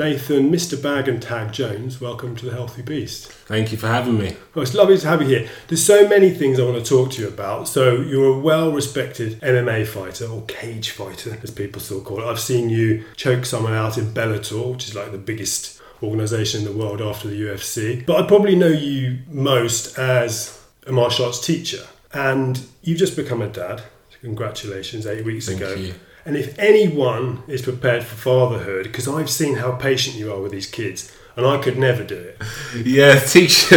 Nathan, Mr. Bag and Tag Jones, welcome to the Healthy Beast. Thank you for having me. Well, it's lovely to have you here. There's so many things I want to talk to you about. So, you're a well respected MMA fighter, or cage fighter, as people still call it. I've seen you choke someone out in Bellator, which is like the biggest organisation in the world after the UFC. But I probably know you most as a martial arts teacher. And you've just become a dad. Congratulations, eight weeks Thank ago. you. And if anyone is prepared for fatherhood, because I've seen how patient you are with these kids, and I could never do it. Yeah, teach.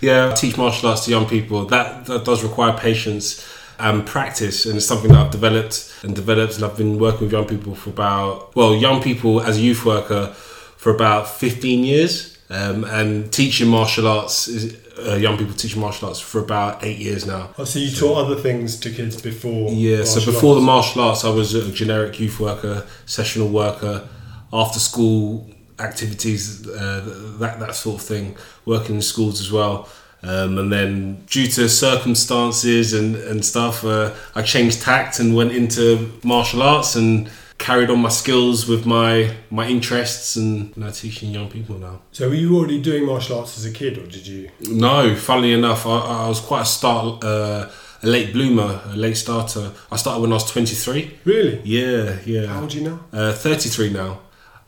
yeah, teach martial arts to young people. That that does require patience and practice, and it's something that I've developed and developed, and I've been working with young people for about well, young people as a youth worker for about fifteen years, um, and teaching martial arts is. Uh, young people teaching martial arts for about eight years now. Oh, so you taught other things to kids before? Yeah, so before the martial arts, I was a generic youth worker, sessional worker, after school activities, uh, that that sort of thing, working in schools as well. Um, and then, due to circumstances and and stuff, uh, I changed tact and went into martial arts and carried on my skills with my my interests and you know, teaching young people now. So were you already doing martial arts as a kid, or did you? No, funnily enough, I, I was quite a start, uh, a late bloomer, a late starter. I started when I was 23. Really? Yeah, yeah. How old are you now? Uh, 33 now.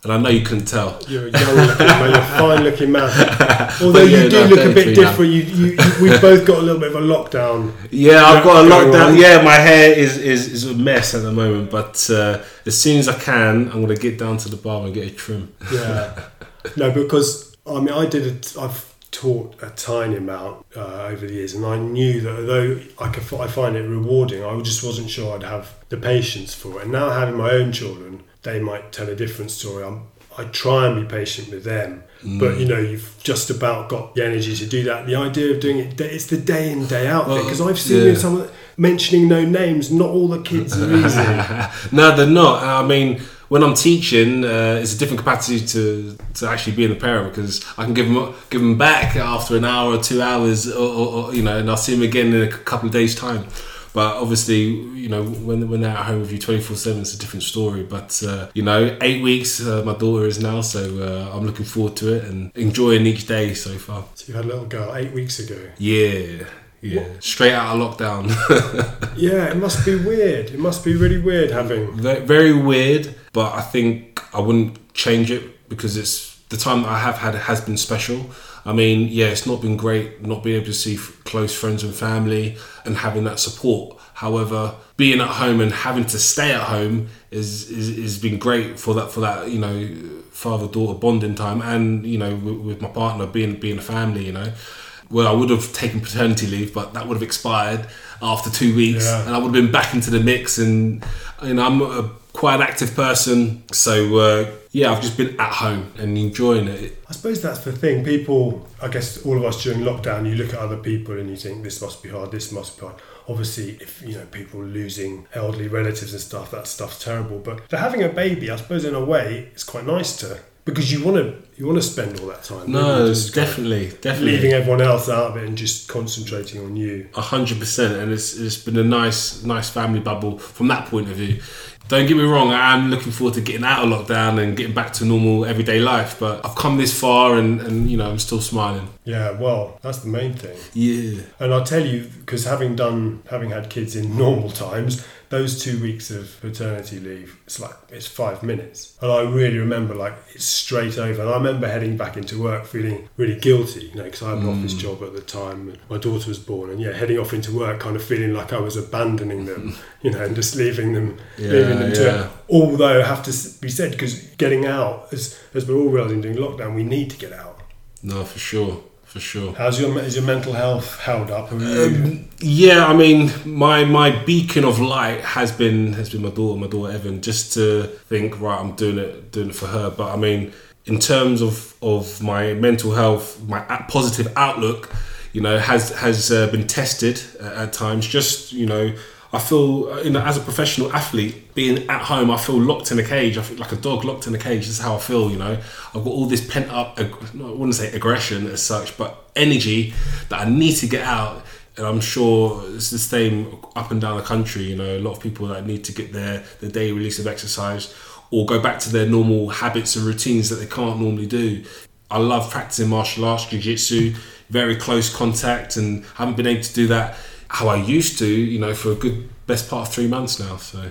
And I know you couldn't tell. You're a young looking man. You're a fine looking man. Although yeah, you do no, look a bit different. You, you, you, we've both got a little bit of a lockdown. Yeah, I've got a lockdown. on. Yeah, my hair is, is, is a mess at the moment. But uh, as soon as I can, I'm going to get down to the bar and get a trim. Yeah. no, because I mean, I did. A, I've taught a tiny amount uh, over the years, and I knew that although I could, I find it rewarding, I just wasn't sure I'd have the patience for it. And now having my own children, they might tell a different story. I'm, I try and be patient with them, but you know, you've just about got the energy to do that. The idea of doing it, it's the day in day out. Well, Because I've seen yeah. in some mentioning no names. Not all the kids are easy. no, they're not. I mean, when I'm teaching, uh, it's a different capacity to, to actually being a parent because I can give them give them back after an hour or two hours, or, or, or you know, and I'll see them again in a couple of days' time. But obviously, you know, when when they're at home with you twenty four seven, it's a different story. But uh, you know, eight weeks, uh, my daughter is now, so uh, I'm looking forward to it and enjoying each day so far. so you had a little girl eight weeks ago. Yeah, yeah, straight out of lockdown. Yeah, it must be weird. It must be really weird having. Very weird, but I think I wouldn't change it because it's the time that I have had has been special. I mean, yeah, it's not been great not being able to see f- close friends and family and having that support. However, being at home and having to stay at home is is, is been great for that for that you know father daughter bonding time and you know with, with my partner being being a family. You know, well, I would have taken paternity leave, but that would have expired after two weeks, Yeah. and I would have been back into the mix. And you know, I'm a, quite an active person, so uh, yeah, I've just been at home and enjoying it. I suppose that's the thing. People, I guess, all of us during lockdown, you look at other people and you think this must be hard. This must be hard. Obviously, if you know people losing elderly relatives and stuff, that stuff's terrible. But for having a baby, I suppose in a way, it's quite nice to because you want to you want to spend all that time. No, just definitely, definitely. leaving everyone else out of it and just concentrating on you. A hundred percent, and it's it's been a nice nice family bubble from that point of view. Don't get me wrong, I am looking forward to getting out of lockdown and getting back to normal everyday life. But I've come this far, and and you know I'm still smiling. Yeah, well, that's the main thing. Yeah, And I'll tell you, because having done, having had kids in normal times, those two weeks of paternity leave, it's like, it's five minutes. And I really remember, like, it's straight over. And I remember heading back into work feeling really guilty, you know, because I had an office mm. job at the time and my daughter was born. And yeah, heading off into work, kind of feeling like I was abandoning them, you know, and just leaving them, leaving them to yeah. it. Although, I have to be said, because getting out, as, as we're all realizing during lockdown, we need to get out. no, for sure, for sure. How's your, is your mental health held up? Um, yeah, I mean, my my beacon of light has been has been my daughter, my daughter Evan. Just to think, right, I'm doing it, doing it for her. But I mean, in terms of of my mental health, my positive outlook, you know, has has uh, been tested at, at times. Just you know. I feel, uh, you know, as a professional athlete, being at home, I feel locked in a cage. I feel like a dog locked in a cage. This is how I feel, you know. I've got all this pent up, I wouldn't say aggression as such, but energy that I need to get out and I'm sure it's the same up and down the country. You know, a lot of people that need to get their their daily release of exercise, or go back to their normal habits and routines that they can't normally do. I love practicing martial arts, jiu-jitsu, very close contact, and haven't been able to do that how I used to, you know, for a good best part of three months now. So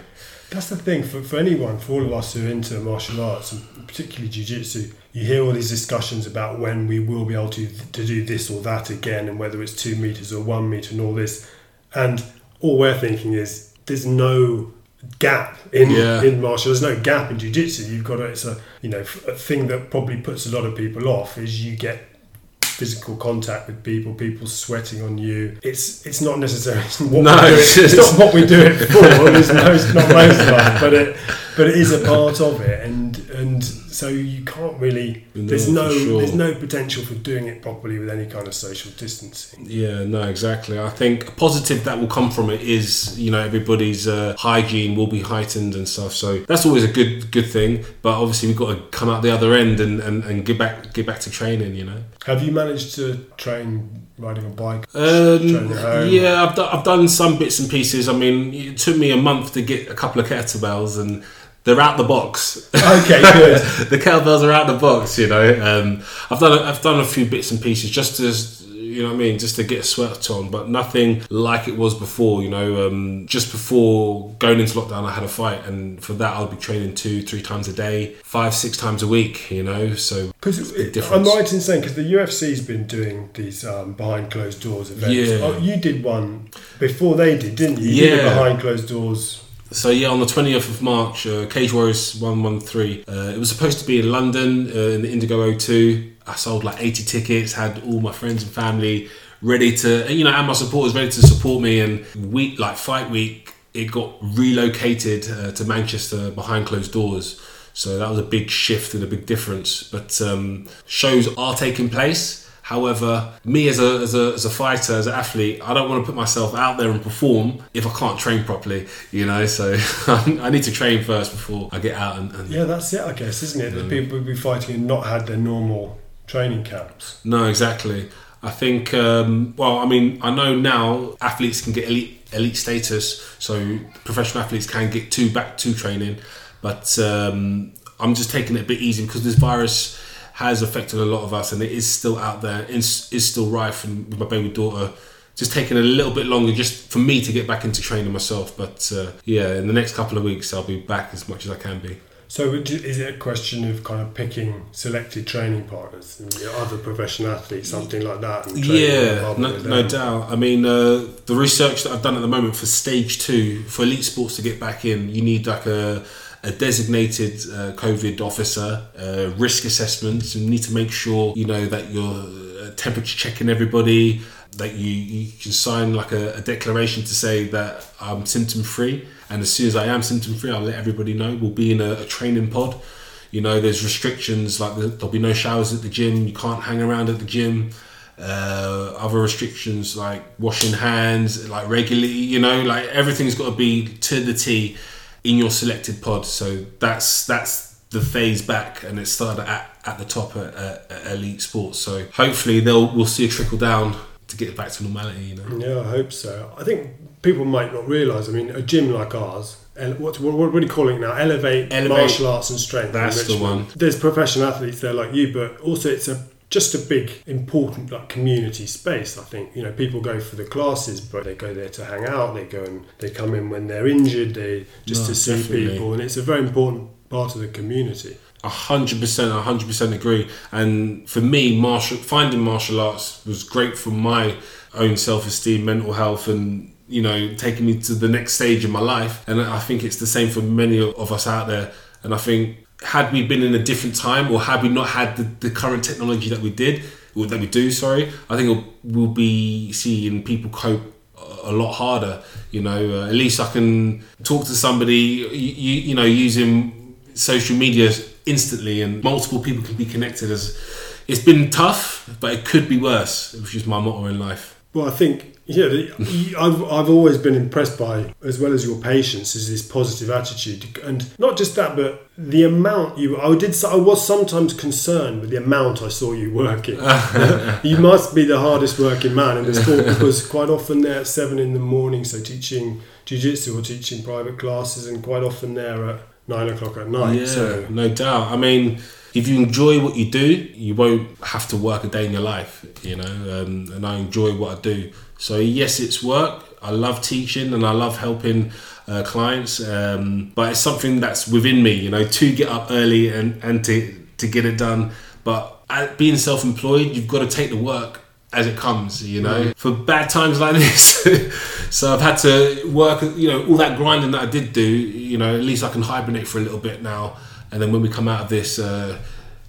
That's the thing for, for anyone, for all of us who are into martial arts and particularly jiu-jitsu, you hear all these discussions about when we will be able to to do this or that again, and whether it's two meters or one meter and all this, and all we're thinking is there's no gap in Yeah. in martial. There's no gap in jiu-jitsu. You've got a, it's a you know a thing that probably puts a lot of people off is you get physical contact with people, people sweating on you. It's it's not necessarily what No, we do it's it, it's not what we do it for. There's no, it's not most of us, but it but it is a part of it, and and so you can't really. No, There's no sure. there's no potential for doing it properly with any kind of social distancing. Yeah, no, exactly. I think a positive that will come from it is, you know, everybody's uh, hygiene will be heightened and stuff. So that's always a good good thing. But obviously, we've got to come out the other end and, and, and get back get back to training. You know. Have you managed to train riding a bike? Um, yeah, I've, do- I've done some bits and pieces. I mean, it took me a month to get a couple of kettlebells, and they're out the box. Okay, good. the kettlebells are out the box. You know, um, I've done a, I've done a few bits and pieces just to you know what I mean, just to get a sweat on, but nothing like it was before. You know, um, just before going into lockdown, I had a fight, and for that, I'll be training two, three times a day, five, six times a week. You know, so Because I'm right in saying because the UFC's been doing these um, behind closed doors events. Yeah. Oh, you did one before they did, didn't you? You did a Yeah. behind closed doors. So yeah, on the twentieth of March, uh, Cage Warriors one one three. Uh, It was supposed to be in London uh, in the Indigo O2. I sold like eighty tickets. Had all my friends and family ready to, you know, and my supporters ready to support me. And week like fight week, it got relocated uh, to Manchester behind closed doors. So that was a big shift and a big difference. But um, shows are taking place. However, me as a, as a as a fighter, as an athlete, I don't want to put myself out there and perform if I can't train properly. You know, so I need to train first before I get out and. and Yeah, that's it, I guess, isn't it? That people would be fighting and not had their normal training camps. No, exactly. I think. Um, well, I mean, I know now athletes can get elite elite status, so professional athletes can get two back to training, but um, I'm just taking it a bit easy because this virus has affected a lot of us, and it is still out there, is is still rife, and with my baby daughter. Just taking a little bit longer, just for me to get back into training myself. But uh, yeah, in the next couple of weeks, I'll be back as much as I can be. So is it a question of kind of picking selected training partners, and, other professional athletes, something like that? And Yeah, no, no doubt. I mean, uh, the research that I've done at the moment for stage two for elite sports to get back in, you need like a, a designated uh, COVID officer, uh, risk assessments. You need to make sure you know that you're uh, temperature checking everybody. That you, you can sign like a, a declaration to say that I'm symptom free, and as soon as I am symptom free, I'll let everybody know. We'll be in a, a training pod. You know, there's restrictions like the, there'll be no showers at the gym. You can't hang around at the gym. Uh, other restrictions like washing hands, like regularly. You know, like everything's got to be to the T in your selected pod. So that's that's the phase back, and it started at, at the top at, at, at Elite Sports. So hopefully they'll we'll see a trickle down to get it back to normality. You know. Yeah, I hope so. I think people might not realise. I mean, a gym like ours. ele- What, what, what are we calling it now? Elevate, Elevate. martial arts and strength. That's the one. There's professional athletes there like you, but also it's a just a big important like community space. I think you know people go for the classes, but they go there to hang out. They go and they come in when they're injured. They just No, to see definitely. people, and it's a very important part of the community. A hundred percent, a hundred percent agree. And for me, martial finding martial arts was great for my own self esteem, mental health, and you know, taking me to the next stage in my life. And I think it's the same for many of us out there. And I think had we been in a different time, or had we not had the, the current technology that we did, or that we do, sorry, I think we'll, be seeing people cope a lot harder. You know, uh, at least I can talk to somebody, you, you, you know, using social media instantly, and multiple people can be connected. As it's been tough, but it could be worse, which is my motto in life. Well, I think yeah, the, I've I've always been impressed by, as well as your patience, is this positive attitude, and not just that, but the amount you. I did. I was sometimes concerned with the amount I saw you working. you must be the hardest working man in the sport because quite often they're at seven in the morning, so teaching jiu-jitsu or teaching private classes, and quite often they're at nine o'clock at night. Yeah, So no doubt. I mean, if you enjoy what you do, you won't have to work a day in your life, you know. Um, and I enjoy what I do. So yes, it's work. I love teaching and I love helping uh, clients. Um, but it's something that's within me, you know, to get up early and and to to get it done. But at being self-employed, you've got to take the work as it comes, you know, for bad times like this. so I've had to work, you know, all that grinding that I did do, you know, at least I can hibernate for a little bit now. And then when we come out of this, uh,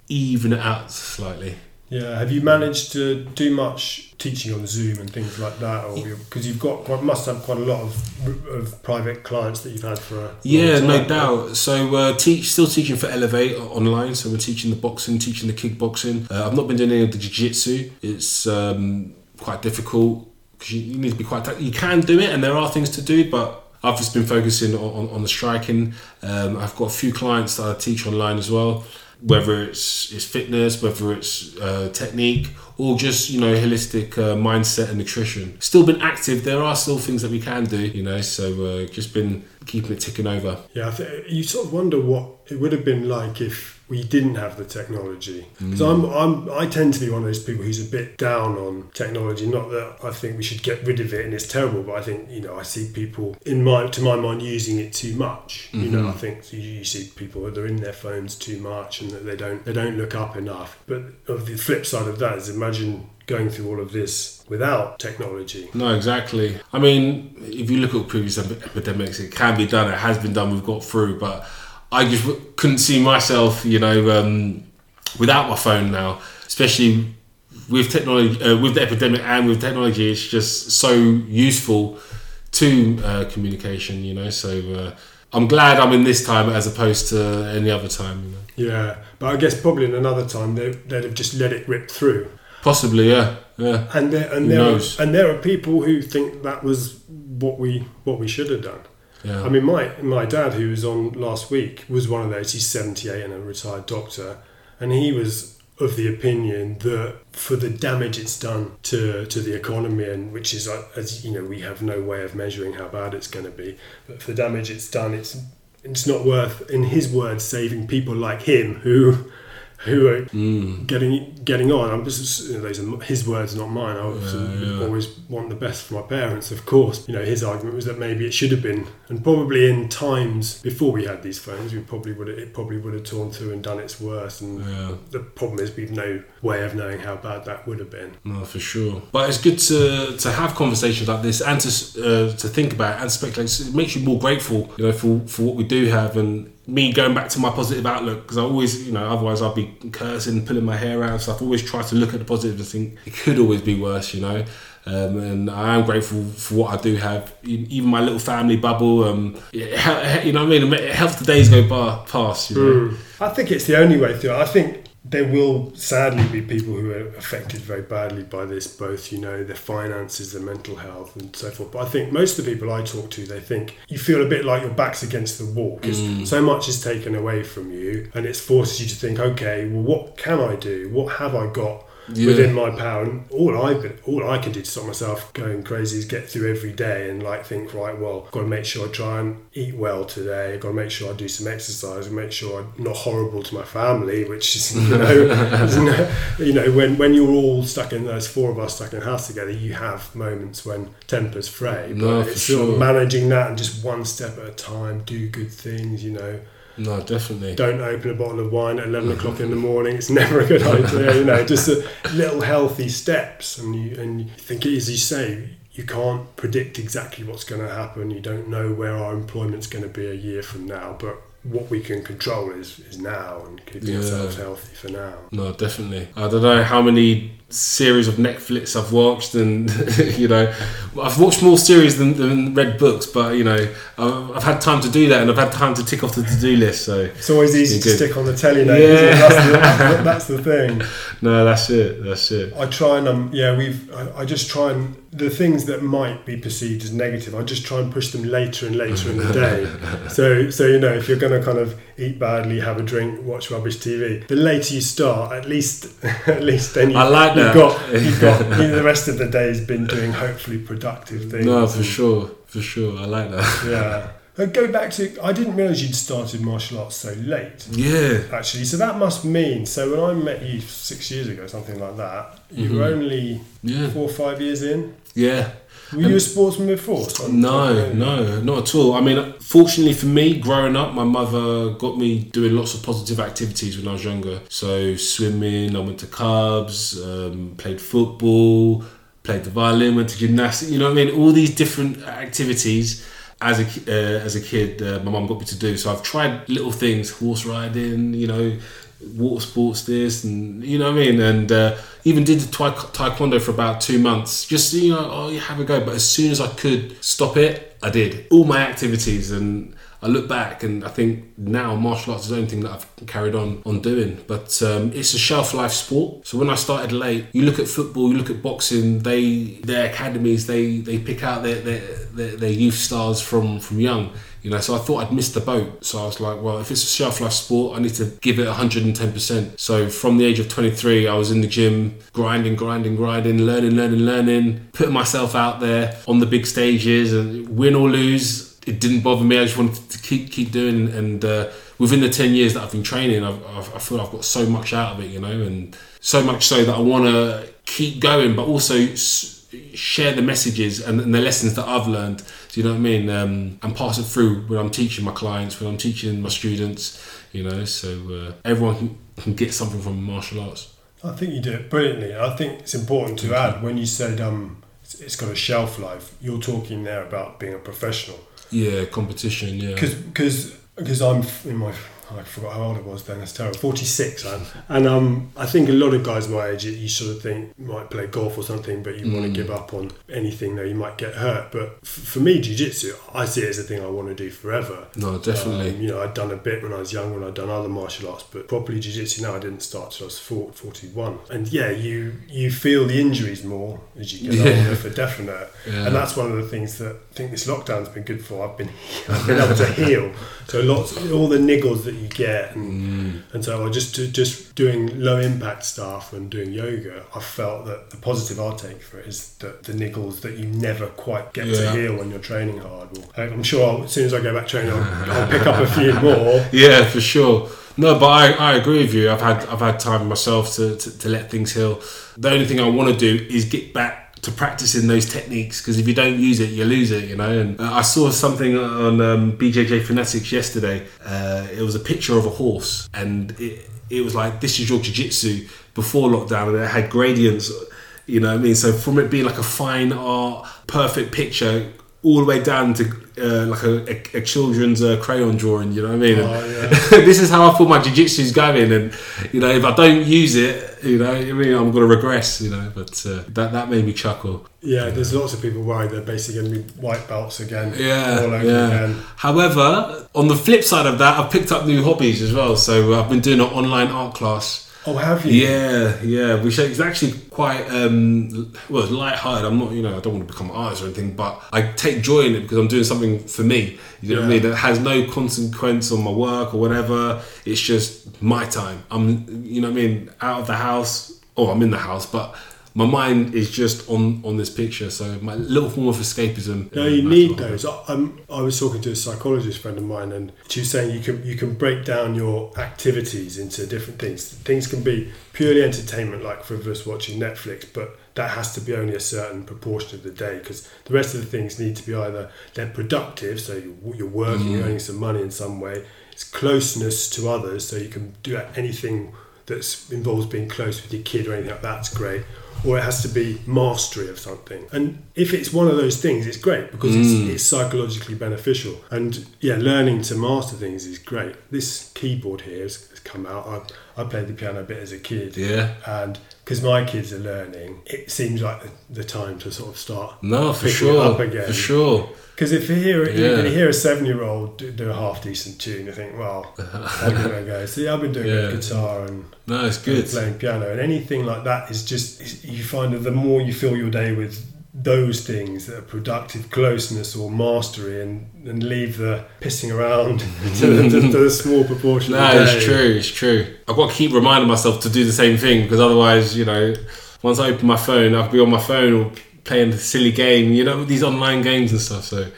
even it out slightly. yeah, have you managed to do much teaching on Zoom and things like that, or because you've got quite, must have quite a lot of, of private clients that you've had for a long Yeah, no time. doubt. So, uh, teach still teaching for Elevate online. So we're teaching the boxing, teaching the kickboxing. Uh, I've not been doing any of the jiu-jitsu. It's um, quite difficult because you, you need to be quite. You can do it, and there are things to do, but I've just been focusing on, on, on the striking. Um, I've got a few clients that I teach online as well. Whether it's it's fitness, whether it's uh, technique, or just you know holistic uh, mindset and nutrition. Still been active. There are still things that we can do, you know. So uh, just been keeping it ticking over. Yeah, you sort of wonder what it would have been like if we didn't have the technology. Because I'm, I'm, I tend to be one of those people who's a bit down on technology. Not that I think we should get rid of it and it's terrible, but I think you know I see people in my, to my mind, using it too much. You know, mm-hmm. I think you, you see people that are in their phones too much and that they don't, they don't look up enough. But of the flip side of that is imagine going through all of this without technology. No, exactly. I mean, if you look at previous epidemics, it can be done. It has been done. We've got through, but I just w- couldn't see myself, you know, um, without my phone now, especially with technology, uh, with the epidemic and with technology. It's just so useful to uh, communication, you know. So uh, I'm glad I'm in this time as opposed to any other time. You know. Yeah, but I guess probably in another time they, they'd have just let it rip through. Possibly, yeah, yeah. And there, and Who there knows? and there are people who think that was what we what we should have done. Yeah. I mean, my my dad, who was on last week, was one of those. He's seventy eight and a retired doctor, and he was of the opinion that for the damage it's done to to the economy, and which is uh, as you know, we have no way of measuring how bad it's going to be. But for the damage it's done, it's it's not worth, in his words, saving people like him who who are Mm. getting getting on. I'm just you know, those are his words, not mine. I Yeah, yeah. always want the best for my parents, of course. You know, his argument was that maybe it should have been, and probably in times before we had these phones, we probably would have, it probably would have torn through and done its worst. And Yeah. the problem is we've no way of knowing how bad that would have been. No, for sure. But it's good to to have conversations like this and to uh, to think about it and speculate. It makes you more grateful, you know, for for what we do have and me going back to my positive outlook because I always, you know, otherwise I'd be cursing, pulling my hair out and stuff. I always try to look at the positive and think it could always be worse, you know. Um, and I am grateful for what I do have, even my little family bubble. Um, you know what I mean? It helps the days go bar, past. You know? I think it's the only way through. I think there will sadly be people who are affected very badly by this, both you know their finances, their mental health, and so forth. But I think most of the people I talk to, they think you feel a bit like your back's against the wall because mm. so much is taken away from you, and it forces you to think, okay, well, what can I do? What have I got? Yeah. Within my power, and all I all I can do to stop myself going crazy is get through every day and like think right. Well, I've got to make sure I try and eat well today. I've got to make sure I do some exercise and make sure I'm not horrible to my family, which is you know, you know, when when you're all stuck in those four of us stuck in a house together, you have moments when tempers fray. But No, it's sort sure. of managing that and just one step at a time. Do good things, you know No, definitely. don't open a bottle of wine at 11 o'clock in the morning it's never a good idea you know just a little healthy steps and you and you think as you say you can't predict exactly what's going to happen you don't know where our employment's going to be a year from now but what we can control is is now and keeping Yeah. ourselves healthy for now No, definitely. I don't know how many series of Netflix I've watched, and you know, I've watched more series than, than read books. But you know, I've, I've had time to do that, and I've had time to tick off the to-do list. So it's always easy to good. stick on the telly now? Yeah. that's, the, that's, the, that's the thing no, that's it. That's it. I try and um yeah we've I, I just try and the things that might be perceived as negative I just try and push them later and later in the day so so you know if you're going to kind of eat badly have a drink watch rubbish TV the later you start at least at least then you, I like you've that. got you've got you know, the rest of the day has been doing hopefully productive things No, for and- sure, for sure. I like that. yeah go back to. I didn't realise you'd started martial arts so late. Yeah. Actually, so that must mean. So when I met you six years ago, something like that, you were only Mm-hmm. Yeah. four or five years in. Yeah. Were you a sportsman before? No, no, not at all. I mean, fortunately for me, growing up, my mother got me doing lots of positive activities when I was younger. So swimming, I went to clubs, um, played football, played the violin, went to gymnastics. You know what I mean? All these different activities. As a uh, as a kid, uh, my mum got me to do. So I've tried little things, horse riding, you know, water sports, this, and you know what I mean. And uh, even did the taekwondo for about two months, just you know, oh, you have a go. But as soon as I could stop it, I did all my activities, and I look back and I think now martial arts is the only thing that I've carried on on doing. But um, it's a shelf life sport. So when I started late, you look at football, you look at boxing. They their academies, they they pick out their their, their, their youth stars from from young. You know, so I thought I'd missed the boat. So I was like, well, if it's a shelf life sport, I need to give it 110%. So from the age of 23, I was in the gym, grinding, grinding, grinding, learning, learning, learning, putting myself out there on the big stages and win or lose. It didn't bother me. I just wanted to keep keep doing. And uh, within the 10 years that I've been training, I've, I've, I feel I've got so much out of it, you know, and so much so that I want to keep going, but also share the messages and, and the lessons that I've learned. Do you know what I mean? Um, and pass it through when I'm teaching my clients, when I'm teaching my students. You know, so uh, everyone can, can get something from martial arts. I think you do it brilliantly. I think it's important to add when you said um, it's- got a shelf life. You're talking there about being a professional Yeah, competition. Yeah, because because I'm in my I forgot how old I was then. That's terrible. Forty six, and um, I think a lot of guys my age, you sort of think you might play golf or something, but you want to Mm. give up on anything though you might get hurt. But f- for me, jiu-jitsu, I see it as a thing I want to do forever. no, definitely. Um, you know, I'd done a bit when I was young, when I'd done other martial arts, but properly jiu-jitsu now I didn't start till I was 40, 41. And yeah, you you feel the injuries more as you get Yeah. older, for definite. Yeah. And that's one of the things that I think this lockdown's been good for. I've been I've been able to heal. So lots, all the niggles that you get, and, Mm. and so I just just doing low impact stuff and doing yoga. I felt that the positive I take for it is that the niggles that you never quite get to heal when you're training hard. Well, I'm sure I'll, as soon as I go back training, I'll, I'll pick up a few more. Yeah, for sure. No, but I, I agree with you. I've had I've had time myself to, to, to let things heal. The only thing I want to do is get back to practicing those techniques because if you don't use it, you lose it. You know. And uh, I saw something on um, BJJ Fanatics yesterday. Uh, it was a picture of a horse, and it it was like this is your jiu-jitsu before lockdown, and it had gradients. You know what I mean? So from it being like a fine art, perfect picture, all the way down to uh, like a, a, a children's uh, crayon drawing. You know what I mean? Oh, yeah. this is how I feel my jiu-jitsu's going, and you know, if I don't use it, you know, I mean, I'm going to regress. You know, but uh, that that made me chuckle. Yeah, there's lots of people worried they're basically going to be white belts again. Yeah, yeah. again. However, on the flip side of that, I've picked up new hobbies as well. So I've been doing an online art class. Oh, have you? Yeah, yeah, which is actually quite um, well, light-hearted. I'm not, you know, I don't want to become an artist or anything, but I take joy in it because I'm doing something for me. You know what I mean? That has no consequence on my work or whatever. It's just my time. I'm, you know what I mean, out of the house, or I'm in the house, but my mind is just on on this picture. So my little form of escapism. No, you need those. I, I'm, I was talking to a psychologist friend of mine, and she was saying you can you can break down your activities into different things. Things can be purely entertainment, like for us watching Netflix, but that has to be only a certain proportion of the day because the rest of the things need to be either they're productive, so you're, you're working, you're mm. earning some money in some way. It's closeness to others, so you can do anything that involves being close with your kid or anything like that's great or it has to be mastery of something. And if it's one of those things it's great because it's, mm. it's psychologically beneficial. And yeah learning to master things is great. This keyboard here has, has come out. I, I played the piano a bit as a kid. Yeah. and because my kids are learning it seems like the, the time to sort of start No, for sure. up again. For sure. because if you hear Yeah. you hear a seven year old do, do a half decent tune, you think, well, I'm gonna go. See, I've been doing Yeah. guitar and No, it's good. playing piano, and anything like that is just you find that the more you fill your day with those things that are productive closeness or mastery and, and leave the pissing around to, the, to, to the small proportion No, the it's true. It's true. I've got to keep reminding myself to do the same thing because otherwise, you know, once I open my phone, I'll be on my phone or playing a silly game. You know, these online games and stuff. So,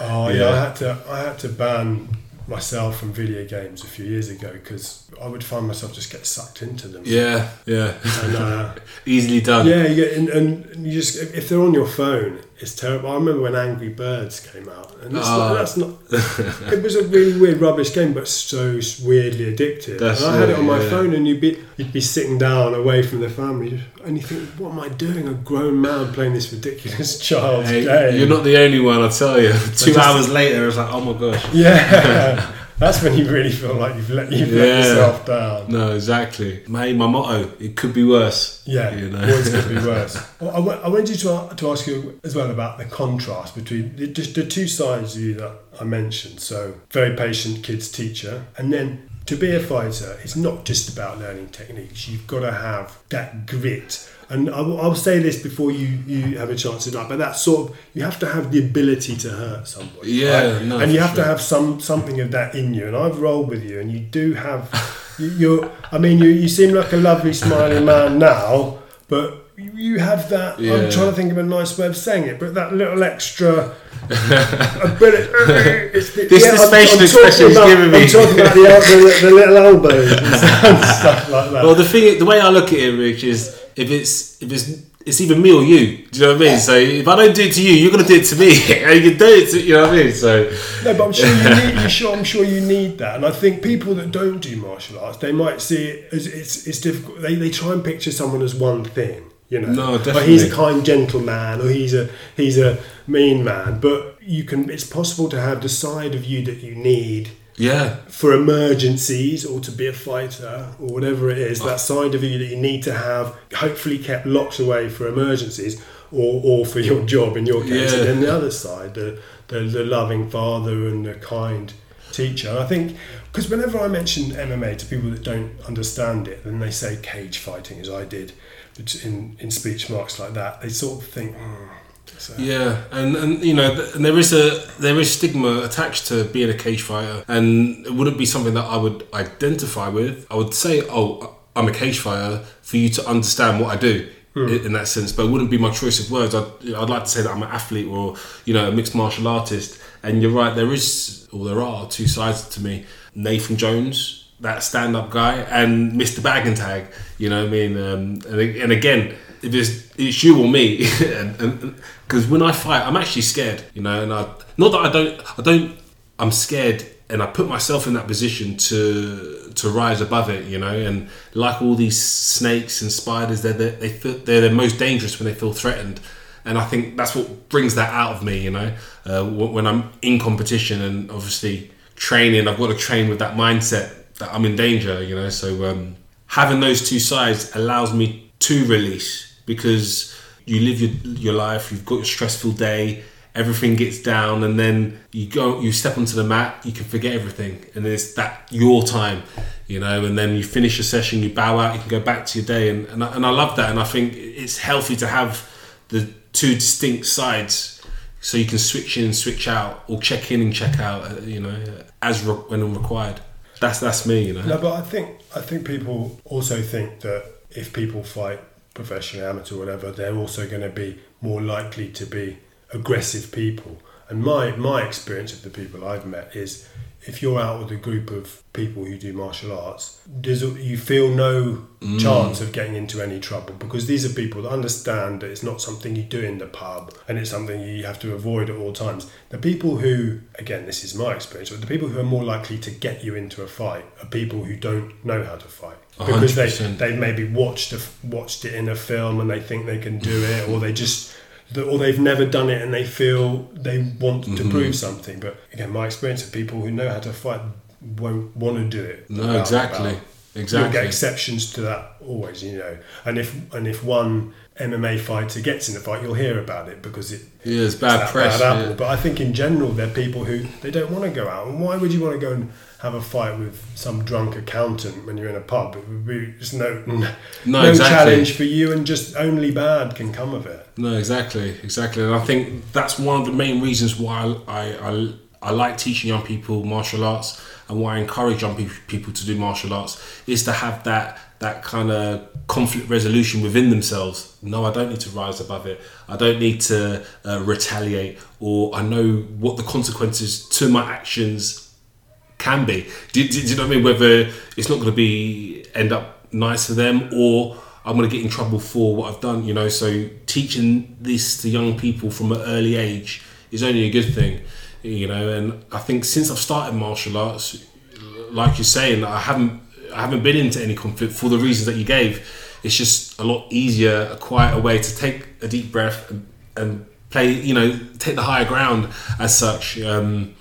Oh yeah, Yeah. I had to I had to ban myself from video games a few years ago because I would find myself just get sucked into them. Yeah, yeah. And, uh, Easily done. yeah, you get, and, and you just if they're on your phone, it's terrible. I remember when Angry Birds came out, and it's Oh. not, that's not. Ah. it was a really weird, rubbish game, but so weirdly addictive. That's and I had it it, on my yeah. phone, and you'd be you'd be sitting down away from the family, and you think, what am I doing? A grown man playing this ridiculous child's Hey, game. you're not the only one, I tell you. Two just- hours later, it's like, oh my gosh. Yeah, that's when you really feel like you've let you've let yourself down. No, exactly. Hey, my motto: it could be worse. Yeah, You know. always going to be worse. Well, I, wa- wanted to, to ask you as well about the contrast between the, just the two sides of you that I mentioned. So, very patient kids teacher, and then to be a fighter, it's not just about learning techniques. You've got to have that grit. And I will, I'll say this before you, you have a chance to die, but that sort of you have to have the ability to hurt somebody, Yeah, right? no, and you have to have some something of that in you. And I've rolled with you, and you do have. you, you're, I mean, you, you seem like a lovely, smiling man now, but you, have that. Yeah. I'm trying to think of a nice way of saying it, but that little extra ability. It's the, This- this facial talking expression is giving me- I'm talking about the, the, the little elbows and stuff like that. Well, the thing, the way I look at it, Rich, is if it's if it's it's either me or you. Do you know what I mean? So if I don't do it to you, you're gonna do it to me, and you can do it to you know what I mean. So No, but I'm sure you need. You sure? I'm sure you need that. And I think people that don't do martial arts, they might see it as it's it's difficult. They they try and picture someone as one thing. You know, No, definitely. But he's a kind gentleman, or he's a he's a mean man. But you can. It's possible to have the side of you that you need yeah, for emergencies or to be a fighter or whatever it is, that side of you that you need to have hopefully kept locked away for emergencies or, or for your job in your case. Yeah. And then the other side, the, the, the loving father and the kind teacher. And I think, because whenever I mention MMA to people that don't understand it, then they say cage fighting, as I did in, in speech marks like that, they sort of think, hmm, so- yeah, and and you know, th- and there is a there is stigma attached to being a cage fighter, and it wouldn't be something that I would identify with. I would say, oh, I'm a cage fighter for you to understand what I do. Hmm. In that sense, but it wouldn't be my choice of words. I'd, I'd like to say that I'm an athlete or you know a mixed martial artist. And you're right, there is or there are two sides to me. Nathan Jones, that stand-up guy, and Mr. Bag and Tag. You know what I mean? Um, and, and again, if it's, it's you or me, because when I fight, I'm actually scared. You know, and I not that I don't, I don't, I'm scared, and I put myself in that position to to rise above it. You know, and like all these snakes and spiders, they're the, they feel, they're the most dangerous when they feel threatened. And I think that's what brings that out of me, you know, uh, when I'm in competition and obviously training, I've got to train with that mindset that I'm in danger, you know. So um, having those two sides allows me to release because you live your, your life, you've got a stressful day, everything gets down, and then you go, you step onto the mat, you can forget everything, and it's that your time, you know. And then you finish your session, you bow out, you can go back to your day, and and I, and I love that, and I think it's healthy to have the two distinct sides so you can switch in and switch out or check in and check out uh, you know as re- when required that's that's me you know No, but I think I think people also think that if people fight professionally, amateur, whatever, they're also going to be more likely to be aggressive people. And my my experience of the people I've met is if you're out with a group of people who do martial arts, you feel no mm. chance of getting into any trouble because these are people that understand that it's not something you do in the pub and it's something you have to avoid at all times. The people who, again, this is my experience, but the people who are more likely to get you into a fight are people who don't know how to fight because they 100%. they maybe watched a, watched it in a film and they think they can do it, or they just or they've never done it and they feel they want to Mm-hmm. prove something. But again, my experience of people who know how to fight won't want to do it. no without- exactly You'll exactly get exceptions to that always, you know. And if and if one MMA fighter gets in a fight, you'll hear about it because it yeah it's bad that press bad yeah. But I think in general, they're people who they don't want to go out. And why would you want to go and have a fight with some drunk accountant when you're in a pub? It would be just no no, No, exactly. challenge for you, and just only bad can come of it. No, exactly, exactly, and I think that's one of the main reasons why I I, I like teaching young people martial arts. and why I encourage young pe- people to do martial arts is to have that that kind of conflict resolution within themselves. No, I don't need to rise above it. I don't need to uh, retaliate, or I know what the consequences to my actions can be. Do, do, do you know what I mean? Whether it's not going to be end up nice for them, or I'm going to get in trouble for what I've done. You know, so teaching this to young people from an early age is only a good thing. You know, and I think since I've started martial arts, like you're saying, I haven't I haven't been into any conflict for the reasons that you gave. It's just a lot easier, a quieter way to take a deep breath and, and play. You know, take the higher ground as such. Um,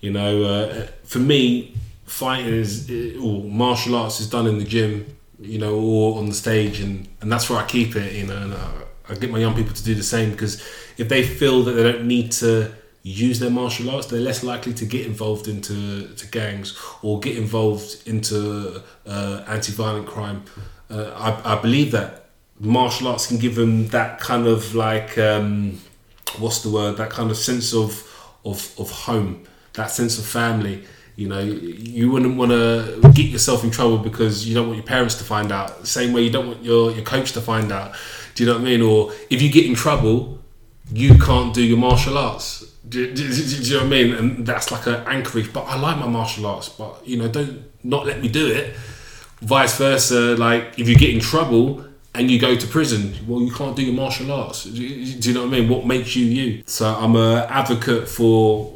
you know, uh, for me, fighting is or martial arts is done in the gym. You know, or on the stage, and and that's where I keep it. You know, and I, I get my young people to do the same because if they feel that they don't need to use their martial arts, they're less likely to get involved into to gangs or get involved into uh, anti-violent crime. Uh, I, I believe that martial arts can give them that kind of like um, what's the word? That kind of sense of of of home, that sense of family. You know, you wouldn't want to get yourself in trouble because you don't want your parents to find out. Same way you don't want your, your coach to find out. Do you know what I mean? Or if you get in trouble, you can't do your martial arts do, do, do, do, you know what I mean? And that's like an anchorage. But I like my martial arts, but you know, don't not let me do it. Vice versa, like if you get in trouble and you go to prison, well, you can't do your martial arts. Do, you know what I mean? What makes you you? So I'm a advocate for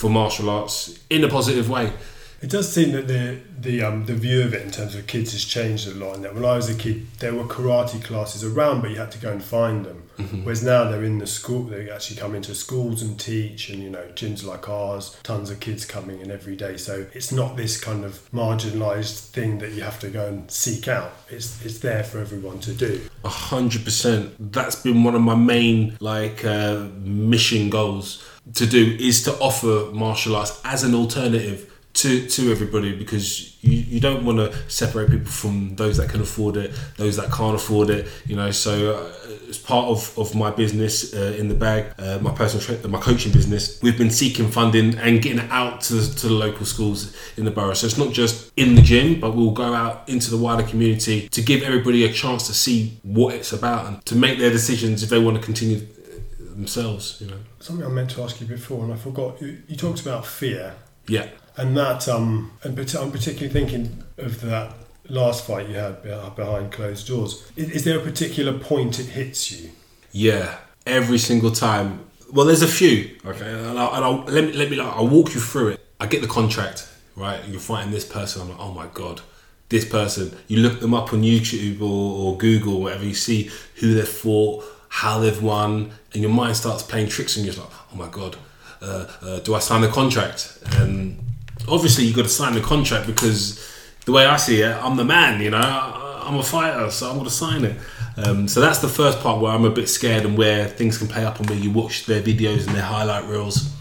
for martial arts in a positive way. It does seem that the the um, the view of it in terms of kids has changed a lot. And that when I was a kid, there were karate classes around, but you had to go and find them. Mm-hmm. Whereas now they're in the school, they actually come into schools and teach, and you know gyms like ours, tons of kids coming in every day. So it's not this kind of marginalised thing that you have to go and seek out. It's it's there for everyone to do. A hundred percent. That's been one of my main like uh, mission goals to do is to offer martial arts as an alternative to to everybody because you, you don't want to separate people from those that can afford it those that can't afford it you know? So uh, as part of, of my business uh, in the bag uh, my personal tra- my coaching business we've been seeking funding and getting out to, to the local schools in the borough. So it's not just in the gym but we'll go out into the wider community to give everybody a chance to see what it's about and to make their decisions if they want to continue themselves you know something I meant to ask you before and I forgot you, you talked about fear yeah and that um, and but I'm particularly thinking of that last fight you had behind closed doors. Is there a particular point it hits you? Yeah, every single time. Well, there's a few. Okay, and, I'll, and I'll, let me let me. Like, I'll walk you through it. I get the contract. Right, you're fighting this person. I'm like, oh my god, this person. You look them up on YouTube or, or Google, or whatever. You see who they've fought, how they've won, and your mind starts playing tricks on you. It's like, oh my god, uh, uh, do I sign the contract? And obviously you got to sign the contract because the way I see it, I'm the man. You know, I'm a fighter, so I'm going to sign it. Um, so that's the first part where I'm a bit scared and where things can play up on me. You watch their videos and their highlight reels,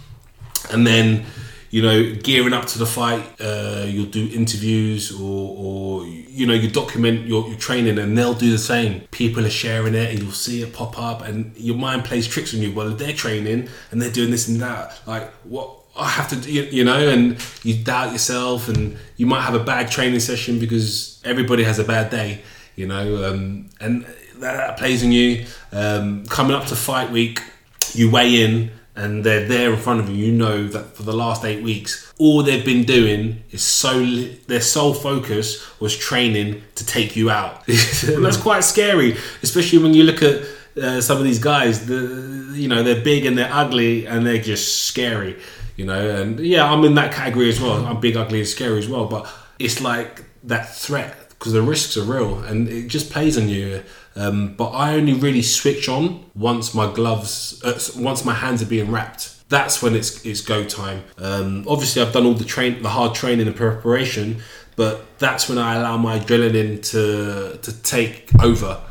and then you know gearing up to the fight, uh, you'll do interviews or, or you know you document your, your training, and they'll do the same. People are sharing it, and you'll see it pop up, and your mind plays tricks on you. Well, they're training and they're doing this and that. Like what? I have to, you know, and you doubt yourself, and you might have a bad training session because everybody has a bad day, you know, um, and that, that, plays on you. Um, coming up to fight week, you weigh in, and they're there in front of you. You know that for the last eight weeks, all they've been doing is so their sole focus was training to take you out, and that's quite scary, especially when you look at. Uh, some of these guys, the, you know, they're big and they're ugly and they're just scary you know. And yeah, I'm in that category as well. I'm big, ugly, and scary as well. But it's like that threat because the risks are real and it just plays on you. Um, but I only really switch on once my gloves, uh, once my hands are being wrapped. That's when it's it's go time. Um, obviously, I've done all the train, the hard training and preparation, but that's when I allow my adrenaline to to take over.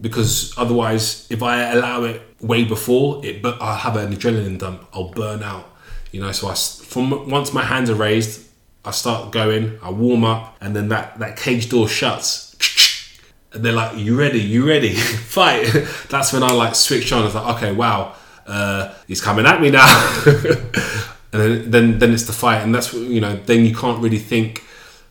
Because otherwise, if I allow it way before it, but I'll have an adrenaline dump. I'll burn out. You know, so I from once my hands are raised, I start going, I warm up, and then that that cage door shuts. And they're like, "You ready? You ready? Fight!" That's when I like switch on. It's like, okay, wow, uh, he's coming at me now. and then then then it's the fight, and that's what you know. Then you can't really think,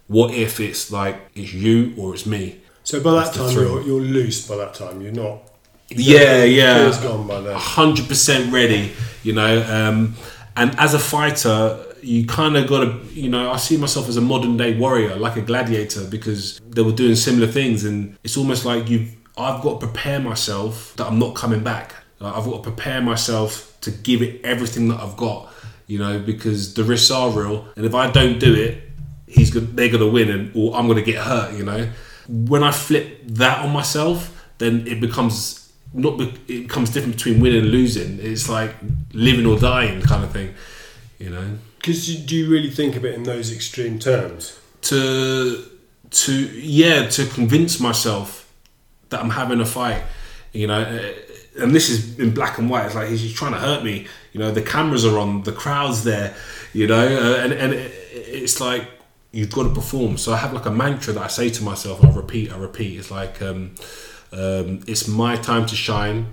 what if it's like it's you or it's me. So by that That's time, you're, you're loose. By that time, you're not. Yeah, yeah. fear's gone by then. hundred percent ready, you know. Um, and as a fighter, you kind of got to, you know, I see myself as a modern day warrior, like a gladiator, because they were doing similar things, and it's almost like you. I've got to prepare myself that I'm not coming back. Like, I've got to prepare myself to give it everything that I've got, you know, because the risks are real, and if I don't do it, he's good. They're gonna win, and or I'm gonna get hurt, you know. When I flip that on myself, then it becomes not it becomes different between winning and losing. It's like living or dying kind of thing, you know. Because do you really think of it in those extreme terms? To to yeah to convince myself that I'm having a fight, you know. uh, And this is in black and white. It's like he's trying to hurt me. You know, the cameras are on, the crowd's there. You know, uh, and and it, it's like you've got to perform. So I have like a mantra that I say to myself. I repeat, I repeat. It's like um, um, it's my time to shine.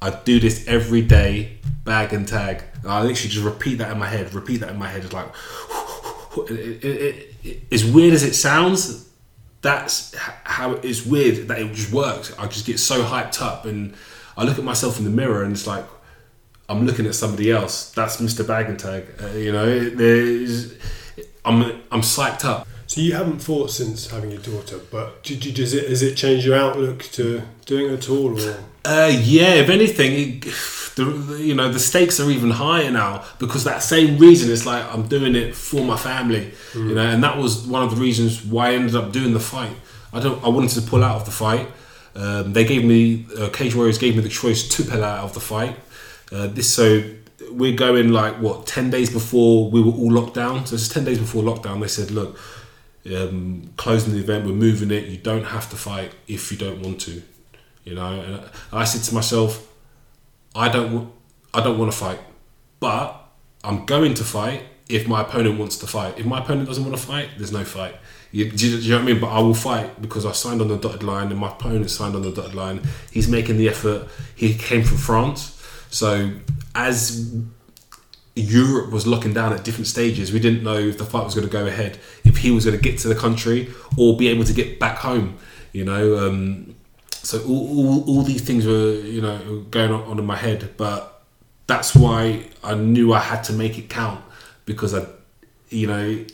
I do this every day, bag and tag. And I literally just repeat that in my head. Repeat that in my head. It's like it, it, it, as weird as it sounds. That's how it's weird that it just works. I just get so hyped up, and I look at myself in the mirror, and it's like I'm looking at somebody else. That's Mr. Bag and Tag. Uh, you know, there's I'm I'm psyched up. So you haven't fought since having your daughter, but did you, does it has it changed your outlook to doing it at all? Or Uh, yeah, if anything, it, the, you know the stakes are even higher now because that same reason. It's like I'm doing it for my family, you know, and that was one of the reasons why I ended up doing the fight. I don't. I wanted to pull out of the fight. Um, they gave me uh, Cage Warriors gave me the choice to pull out of the fight. Uh, this so we're going like what ten days before we were all locked down. So it's ten days before lockdown. They said, look, um, closing the event, we're moving it. You don't have to fight if you don't want to you know. And I said to myself, I don't, I don't want to fight, but I'm going to fight if my opponent wants to fight. If my opponent doesn't want to fight, there's no fight. You, do, you, do you know what I mean? But I will fight because I signed on the dotted line, and my opponent signed on the dotted line. He's making the effort. He came from France, so as Europe was locking down at different stages. We didn't know if the fight was going to go ahead, if he was going to get to the country or be able to get back home. You know, um, so all, all, all these things were you know going on, on in my head, but that's why I knew I had to make it count because I, you know,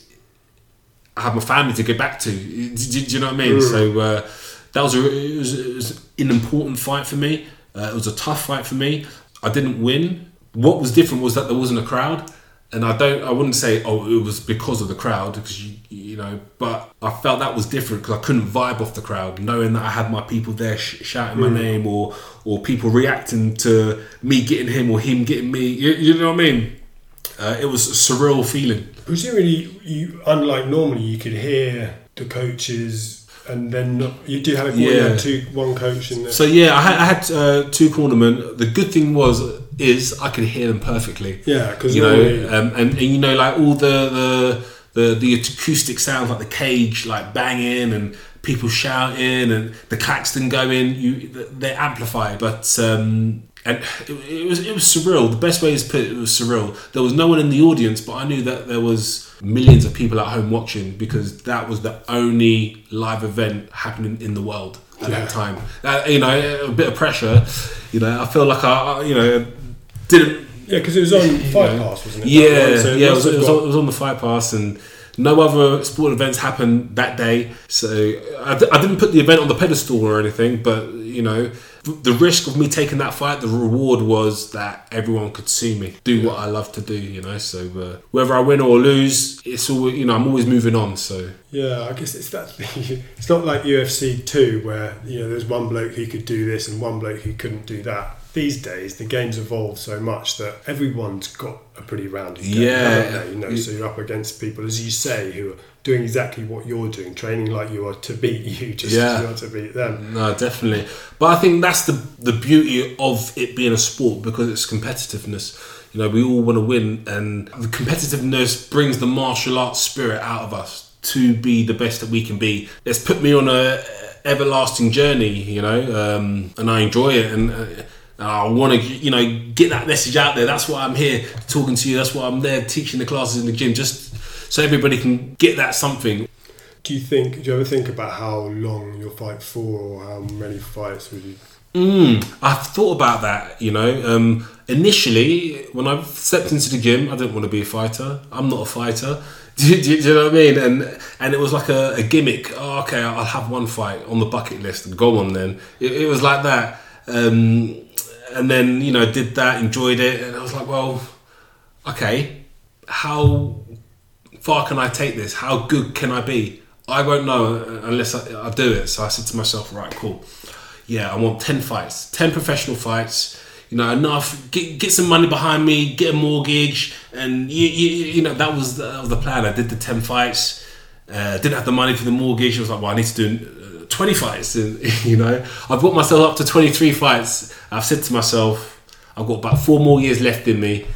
I have my family to get back to. Do, do- do you know what I mean? So uh, that was, a, it was, it was an important fight for me. Uh, it was a tough fight for me. I didn't win. What was different was that there wasn't a crowd, and I don't. I wouldn't say oh it was because of the crowd because you you know, but I felt that was different because I couldn't vibe off the crowd, knowing that I had my people there sh- shouting my name or or people reacting to me getting him or him getting me. You, you know what I mean? Uh, it was a surreal feeling. presumably, you unlike normally, you could hear the coaches, and then not, you do have a you Yeah. had two one coach and So yeah, I had, I had uh, two cornermen. The good thing was is I could hear them perfectly. yeah, because you know, um, and, and you know, like all the, the the the acoustic sounds, like the cage, like banging and people shouting and the claxton going, you they're amplified. But um, and it, it was it was surreal. The best way is put it, it was surreal. There was no one in the audience, but I knew that there was millions of people at home watching because that was the only live event happening in the world at Yeah. that time. Uh, you know, a bit of pressure. You know, I feel like I, I you know, didn't yeah, because it was on Fight. Pass, wasn't it? yeah, one, so yeah, it was, it, was got- on, it was on the Fight Pass, and no other sport events happened that day. So I, d- I didn't put the event on the pedestal or anything, but you know, the risk of me taking that fight, the reward was that everyone could see me do what I love to do. You know, so uh, whether I win or lose, it's all you know. I'm always moving on. So Yeah, I guess it's that. It's not like UFC two where you know there's one bloke who could do this and one bloke who couldn't do that. These days, the game's evolved so much that everyone's got a pretty rounded game. Yeah. you know. So you're up against people, as you say, who are doing exactly what you're doing, training like you are to beat you, just Yeah. as you are to beat them. No, definitely. But I think that's the the beauty of it being a sport because it's competitiveness. You know, we all want to win, and the competitiveness brings the martial arts spirit out of us to be the best that we can be. It's put me on a everlasting journey, you know, um, and I enjoy it. And uh, I want to, you know, get that message out there. That's why I'm here talking to you. That's why I'm there teaching the classes in the gym, just so everybody can get that something. Do you think? Do you ever think about how long you'll fight for, or how many fights would you? Mm, I've thought about that. You know, um, initially when I stepped into the gym, I didn't want to be a fighter. I'm not a fighter. Do you, do do you know what I mean? And and it was like a, a, gimmick. Oh, okay, I'll have one fight on the bucket list and go on. Then it, it was like that. Um, and then you know did that, enjoyed it, and I was like, well, okay, how far can I take this? How good can I be? I won't know unless I, I do it. So I said to myself, right, cool. Yeah, I want ten fights, ten professional fights you know, enough, get, get some money behind me, get a mortgage, and you, you, you know, that was, the, that was the plan. I did the 10 fights, uh, didn't have the money for the mortgage. I was like, well, I need to do 20 fights, you know, I've brought myself up to 23 fights. I've said to myself, I've got about four more years left in me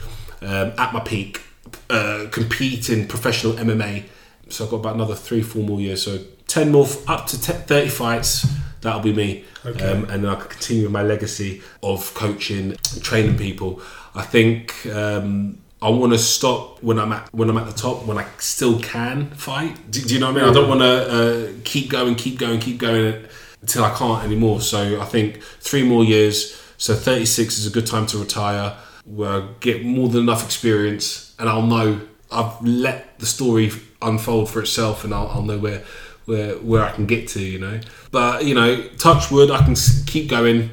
um, at my peak, uh, compete in professional MMA. So I've got about another three, four more years. So 10 more, up to 10, 30 fights that'll be me. Okay. Um, and then I can continue my legacy of coaching, training people. I think um, I want to stop when I'm at when I'm at the top when I still can fight. Do, do you know what I mean? I don't want to uh, keep going, keep going, keep going until I can't anymore. So I think three more years. So 36 is a good time to retire. Where get more than enough experience, and I'll know I've let the story unfold for itself, and I'll, I'll know where where where I can get to, you know. But you know, touch wood, I can keep going.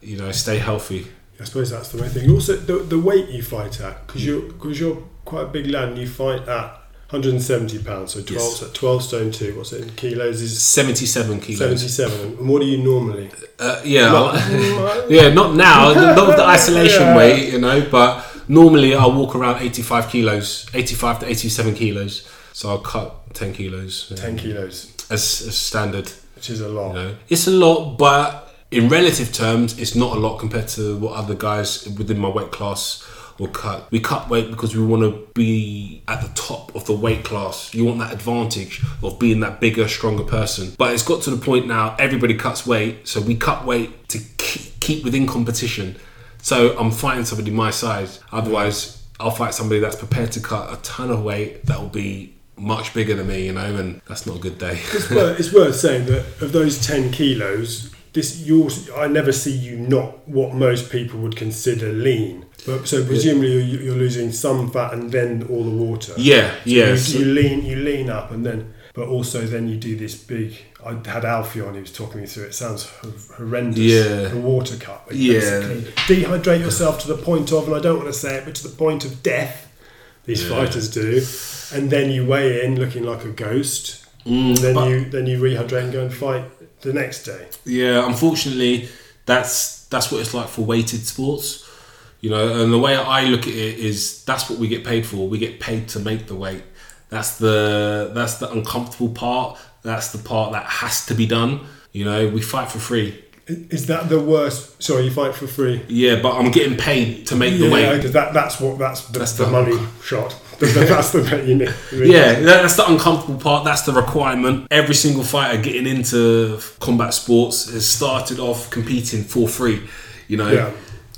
You know, stay healthy. I suppose that's the main thing. Also, the, the weight you fight at, because you're because you're quite a big lad, and you fight at 170 pounds, so 12, yes. so 12 stone two. What's it in kilos? Is 77 kilos. 77. And what do you normally? Uh, yeah, not, yeah, not now, not with the isolation yeah. weight, you know, but normally I walk around 85 kilos, 85 to 87 kilos. So I'll cut 10 kilos. 10 kilos. As, as standard. Which is a lot. You know? It's a lot, but in relative terms, it's not a lot compared to what other guys within my weight class will cut. We cut weight because we want to be at the top of the weight class. You want that advantage of being that bigger, stronger person. But it's got to the point now, everybody cuts weight, so we cut weight to keep within competition. So I'm fighting somebody my size. Otherwise, I'll fight somebody that's prepared to cut a ton of weight that will be much bigger than me, you know, and that's not a good day. it's, worth, it's worth saying that of those 10 kilos, this you I never see you not what most people would consider lean. But so presumably you're, you're losing some fat and then all the water. Yeah, so yeah. You, you, lean, you lean up, and then, but also then you do this big. I had Alfie on. He was talking me through. It sounds horrendous. Yeah. The water cut. Yeah. Dehydrate yourself to the point of, and I don't want to say it, but to the point of death. These yeah. fighters do and then you weigh in looking like a ghost. Mm, then you then you rehydrate and go and fight the next day. Yeah, unfortunately, that's that's what it's like for weighted sports. You know, and the way I look at it is that's what we get paid for. We get paid to make the weight. That's the that's the uncomfortable part. That's the part that has to be done. You know, we fight for free. Is that the worst? Sorry, you fight for free. Yeah, but I'm getting paid to make yeah, the weight. because that, that's what that's the, that's the, the money shot. that's the bit you need. Yeah, that's the uncomfortable part. That's the requirement. Every single fighter getting into combat sports has started off competing for free. You know, yeah.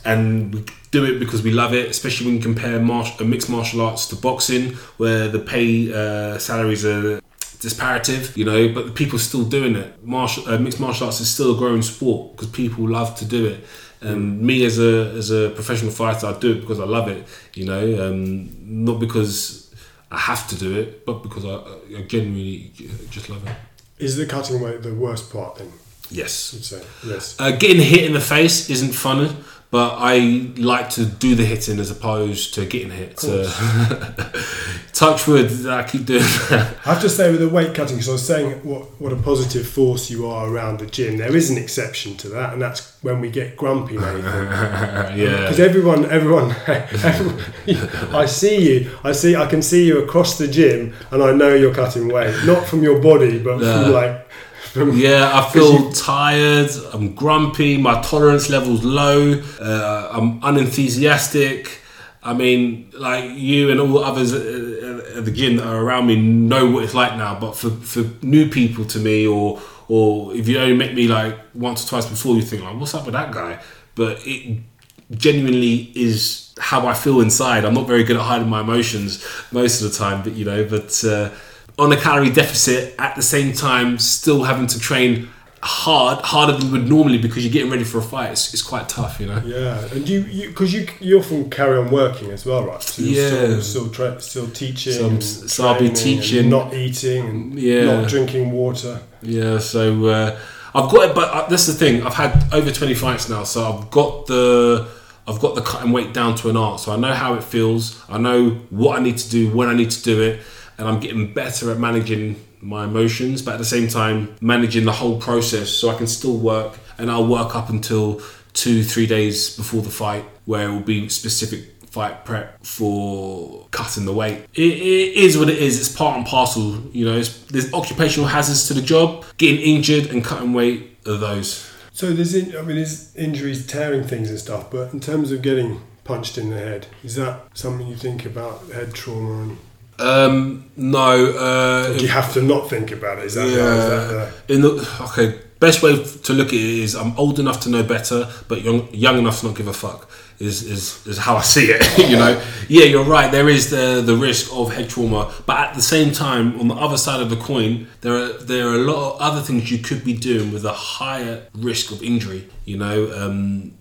and we do it because we love it. Especially when you compare martial, mixed martial arts to boxing, where the pay uh, salaries are disparative, you know, but people still doing it. Martial, uh, mixed martial arts is still a growing sport because people love to do it. And me as a as a professional fighter, I do it because I love it, you know, um, not because I have to do it, but because I, I genuinely just love it. Is the cutting weight the worst part then? Yes. Yes. Uh, getting hit in the face isn't fun but I like to do the hitting as opposed to getting hit. So touch wood, that I keep doing that. I have to say with the weight cutting, because I was saying what, what a positive force you are around the gym. There is an exception to that, and that's when we get grumpy, Nathan. yeah. Because everyone, everyone, everyone, I see you. I see. I can see you across the gym, and I know you're cutting weight, not from your body, but from like yeah, I feel tired. I'm grumpy. My tolerance level's low. Uh, I'm unenthusiastic. I mean, like you and all others at the gym that are around me know what it's like now. But for, for new people to me, or or if you only met me like once or twice before, you think like, what's up with that guy? but it genuinely is how I feel inside. I'm not very good at hiding my emotions most of the time, but you know, but uh, on a calorie deficit at the same time, still having to train hard, harder than you would normally because you're getting ready for a fight. It's, it's quite tough, you know. Yeah, and you because you, you often carry on working as well, right? So you're Yeah. still still, tra- still teaching. So I'm, so i'll be teaching. not eating, and Yeah. not drinking water. Yeah, so uh, I've got it, but uh, that's the thing. I've had over twenty fights now, so I've got the I've got the cutting weight down to an art. So I know how it feels. I know what I need to do when I need to do it, and I'm getting better at managing my emotions, but at the same time managing the whole process, so I can still work, and I'll work up until two three days before the fight, where it will be specific fight prep for cutting the weight. It, it is what it is. It's part and parcel. You know, there's occupational hazards to the job. Getting injured and cutting weight are those. So there's, in, I mean, there's injuries, tearing things and stuff. But in terms of getting punched in the head, is that something you think about head trauma? And Um, no. Uh, you have to not think about it? Is that, the, is that the, in the okay, best way to look at it is I'm old enough to know better, but young young enough to not give a fuck. Is, is, is how I see it, you know. Yeah, you're right. There is the the risk of head trauma, but at the same time, on the other side of the coin, there are there are a lot of other things you could be doing with a higher risk of injury. You know, um,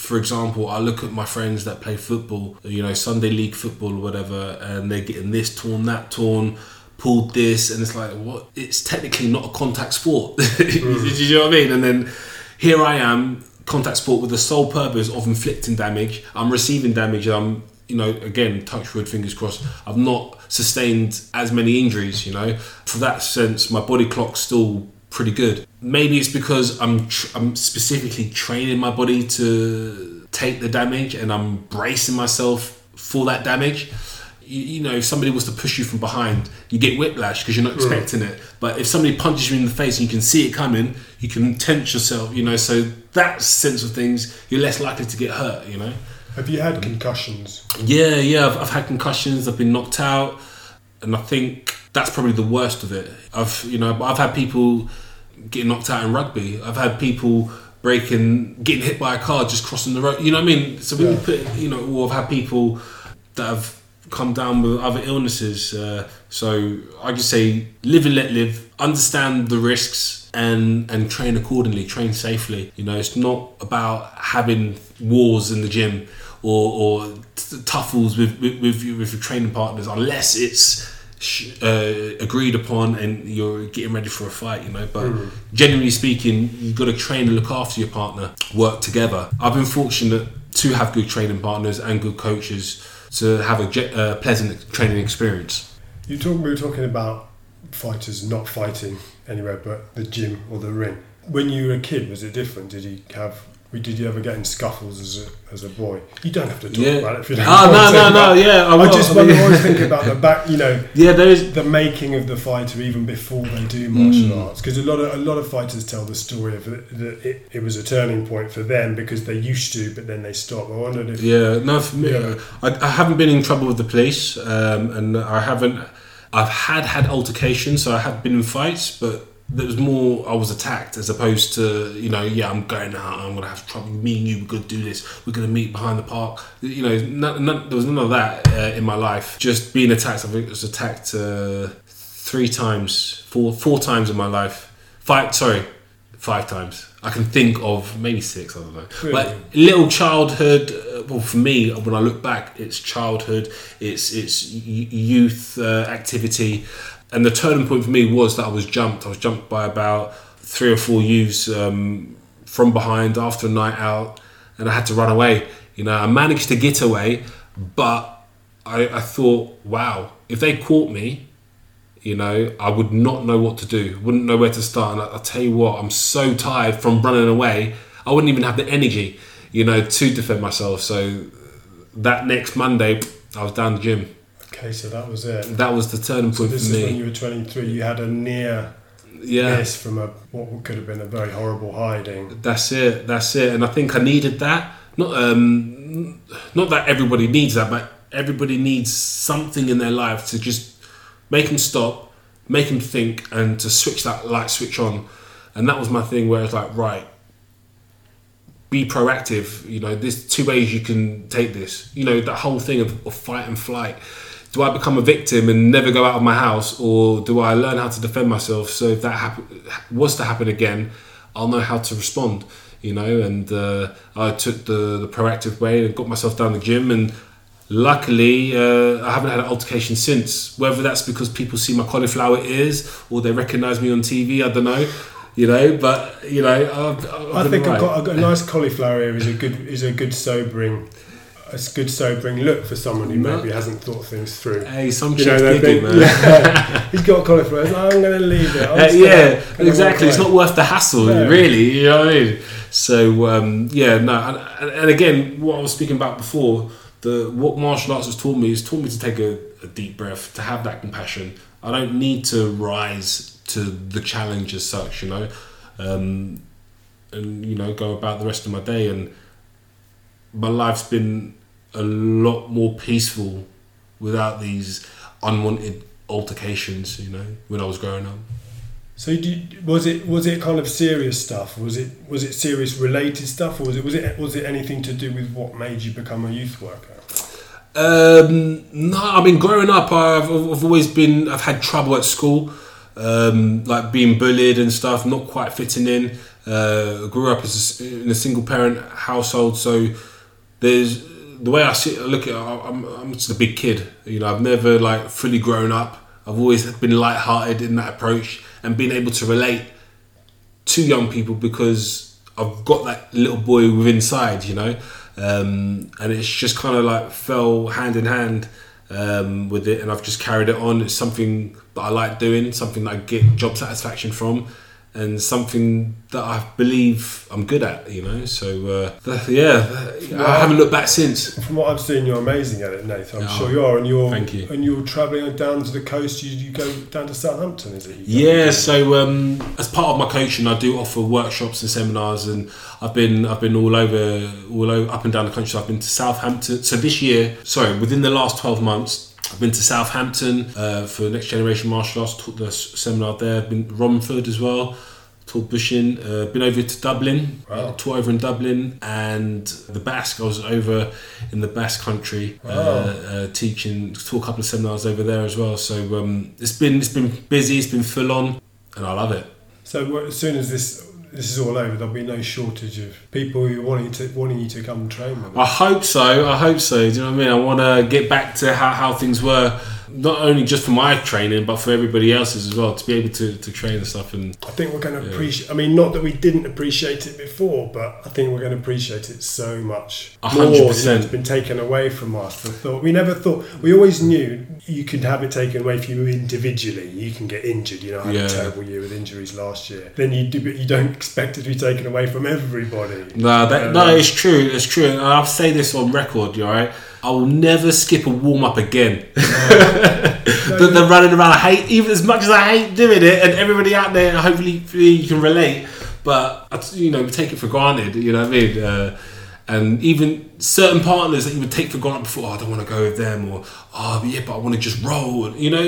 for example, I look at my friends that play football, you know, Sunday league football or whatever, and they're getting this torn, that torn, pulled this, and it's like, what? It's technically not a contact sport. Do mm. you know what I mean? And then here I am, contact sport with the sole purpose of inflicting damage. I'm receiving damage. I'm, you know, again, touch wood, fingers crossed. I've not sustained as many injuries. You know, for that sense, my body clock's still pretty good. Maybe it's because I'm tr- I'm specifically training my body to take the damage and I'm bracing myself for that damage. You, you know, if somebody was to push you from behind, you get whiplash because you're not mm. expecting it. But if somebody punches you in the face and you can see it coming, you can tense yourself. You know, so that sense of things, you're less likely to get hurt. You know. have you had concussions? Yeah, yeah, I've, I've had concussions. I've been knocked out, and I think that's probably the worst of it. I've, you know, I've had people getting knocked out in rugby. I've had people breaking, getting hit by a car just crossing the road. You know what I mean? So when you put, you know, or I've had people that have come down with other illnesses. Uh, so I just say, live and let live. Understand the risks and and train accordingly. Train safely. You know, it's not about having wars in the gym or, or t- tuffles with with, with, your, with your training partners unless it's uh, agreed upon and you're getting ready for a fight. You know, but generally speaking, you've got to train and look after your partner. Work together. I've been fortunate to have good training partners and good coaches to have a uh, pleasant training experience. You talk, we were talking about fighters not fighting anywhere but the gym or the ring. When you were a kid, was it different? Did you have? Did you ever get in scuffles as a, as a boy? You don't have to talk Yeah. about it if you don't. Ah, want no, to, no, no, yeah, I I, will. just I mean- always think about the back. You know, Yeah, there is. the making of the fighter even before they do martial Mm. arts because a lot of a lot of fighters tell the story of it, that it, it was a turning point for them because they used to but then they stopped i wondered if Yeah, no, for me, Yeah. I, I haven't been in trouble with the police, um, and I haven't. I've had had altercations, so I have been in fights, but there was more. I was attacked as opposed to you know, yeah, I'm going out, I'm gonna have trouble. Me and you, we're gonna do this. We're gonna meet behind the park. You know, none, none, there was none of that uh, in my life. Just being attacked. I was attacked uh, three times, four four times in my life. Five, sorry, five times. I can think of maybe six. I don't know. Really? But little childhood. Uh, well, for me, when I look back, it's childhood. It's it's youth uh, activity, and the turning point for me was that I was jumped. I was jumped by about three or four youths um, from behind after a night out, and I had to run away. You know, I managed to get away, but I, I thought, wow, if they caught me, you know, I would not know what to do, wouldn't know where to start. And I, tell you what, I'm so tired from running away, I wouldn't even have the energy, you know, to defend myself. So that next Monday, I was down the gym. Okay so that was it That was the turning so point this for is when you were 23 you had a near Yeah, miss from a what could have been a very horrible hiding that's it. That's it. And I think I needed that. Not um, not that everybody needs that, but everybody needs something in their life to just make them stop, make them think, and to switch that light switch on. And that was my thing where it's like, right, be proactive. You know, there's two ways you can take this. You know, that whole thing of, of fight and flight. Do I become a victim and never go out of my house, or do I learn how to defend myself? So if that happen, was to happen again, I'll know how to respond. You know, and uh, I took the, the proactive way and got myself down the gym and luckily uh, i haven't had an altercation since whether that's because people see my cauliflower ears or they recognize me on tv i don't know you know but you know I've, I've I think alright. a, a nice cauliflower ear is a good is a good sobering a good sobering look for someone who maybe hasn't thought things through. hey some You know, chicks they dig it man yeah, he's got cauliflower. ears, I'm going to leave it. Uh, yeah, gonna exactly. It's not worth the hassle, No. really. You know what I mean? So um, yeah, no, and, and, and again, what I was speaking about before, the what martial arts has taught me is taught me to take a, a deep breath, to have that compassion. I don't need to rise to the challenge as such, you know, um, and you know, go about the rest of my day. And my life's been a lot more peaceful without these unwanted altercations, you know, when I was growing up. So do you, was it was it kind of serious stuff? Was it was it serious related stuff, or was it was it was it anything to do with what made you become a youth worker? Um, no, I mean, growing up, I've, I've always been, I've had trouble at school, um, like being bullied and stuff, not quite fitting in. Uh, grew up as a, in a single parent household, so there's the way I see, look at, it, I'm, I'm just a big kid. You know, I've never like fully grown up. I've always been light-hearted in that approach and being able to relate to young people because I've got that little boy within inside, you know, um, and it's just kind of like fell hand in hand um, with it, and I've just carried it on. It's something that I like doing, something that I get job satisfaction from, and something that I believe I'm good at, you know. So uh, yeah, I haven't looked back since. From what I've seen, you're amazing at it, Nathan. I'm Oh, sure you are, and you're thank you. and you're travelling down to the coast. You, you go down to Southampton, is it? Yeah, so um, as part of my coaching, I do offer workshops and seminars, and I've been I've been all over all over, up and down the country. So I've been to Southampton. So this year, sorry, within the last twelve months. I've been to Southampton uh, for Next Generation Martial Arts, taught the seminar there. I've been Romford as well, taught Bushin. Uh, been over to Dublin, Wow. taught over in Dublin, and the Basque. I was over in the Basque country uh, Wow. uh, teaching, taught a couple of seminars over there as well. So um, it's been it's been busy, it's been full on, and I love it. So as soon as this this is all over, there'll be no shortage of people who wanting to wanting you to come train them. I hope so. I hope so. Do you know what I mean? I want to get back to how, how things were, not only just for my training, but for everybody else's as well, to be able to, to train and stuff. And I think we're going to Yeah. appreciate. I mean, not that we didn't appreciate it before, but I think we're going to appreciate it so much more. hundred You know, percent. It's been taken away from us. I thought we never thought. We always knew you could have it taken away from you individually. You can get injured. You know, I had Yeah. a terrible year with injuries last year. Then you do, but you don't expect it to be taken away from everybody. no, that Um, no, it's true. It's true. And I'll say this on record. You all right? I will never skip a warm up again. the, the running around, I hate even as much as I hate doing it, and everybody out there, hopefully you can relate. But you know, we take it for granted. You know what I mean? Uh, and even certain partners that you would take for granted before, oh, I don't want to go with them, or oh, yeah, but I want to just roll. You know,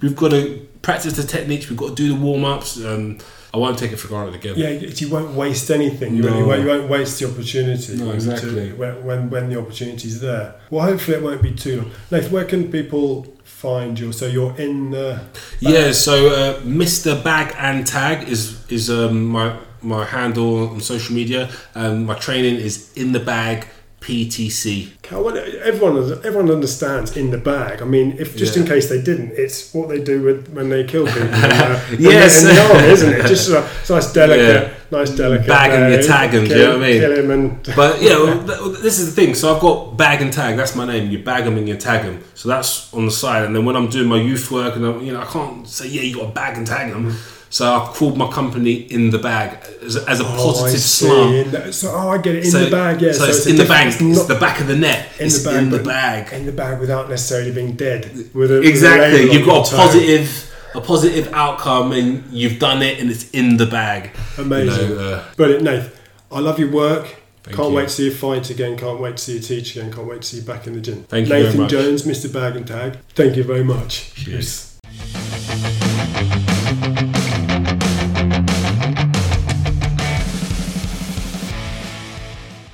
we've got to practice the techniques. We've got to do the warm ups. Um, I won't take it for granted again. Yeah, you won't waste anything. You, No. won't, you won't- you won't waste the opportunity. No, exactly. to- when, when when the opportunity's there. Well, hopefully it won't be too long. Nathan, where can people find you? So you're in. Uh, Yeah, so uh, Mr. Bag and Tag is is um, my my handle on social media, and my training is in the bag PTC. Everyone everyone understands in the bag. I mean, if just in case they didn't, it's what they do with when they kill people. uh, Yes. in the isn't it? Just it's nice, delicate, nice, delicate. Bag 'em, uh, you tag 'em, do you know what I mean? Kill him and But yeah, well, th- this is the thing. So I've got bag and tag. That's my name. You bag them and you tag them. So that's on the side. And then when I'm doing my youth work, and I'm, you know, I can't say yeah, you got to bag and tag them. So I've called my company in the bag as, as a Oh, positive slant. So oh, I get it in so, the bag. Yeah, so, it's, a in the bag. It's It's not the back of the net. in it's the bag, in the bag. in the bag without necessarily being dead. With a, with a Exactly. You've got a positive, a positive outcome, and you've done it, and it's in the bag. Amazing. You know, uh, Brilliant, Nath. I love your work. Thank can't you. wait to see you fight again. Can't wait to see you teach again. Can't wait to see you back in the gym. Thank you very Nathan. Jones, Mr. Bag and Tag. Thank you very much. Cheers.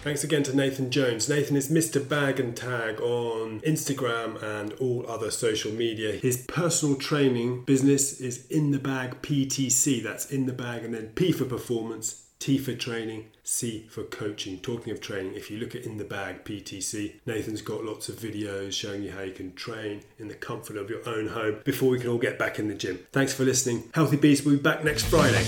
Thanks again to Nathan Jones. Nathan is Mr. Bag and Tag on Instagram and all other social media. His personal training business is In the Bag PTC. That's in the bag and then P for performance. T for training, C for coaching. Talking of training, if you look at In the Bag PTC, Nathan's got lots of videos showing you how you can train in the comfort of your own home before we can all get back in the gym. Thanks for listening. Healthy Beast will be back next Friday.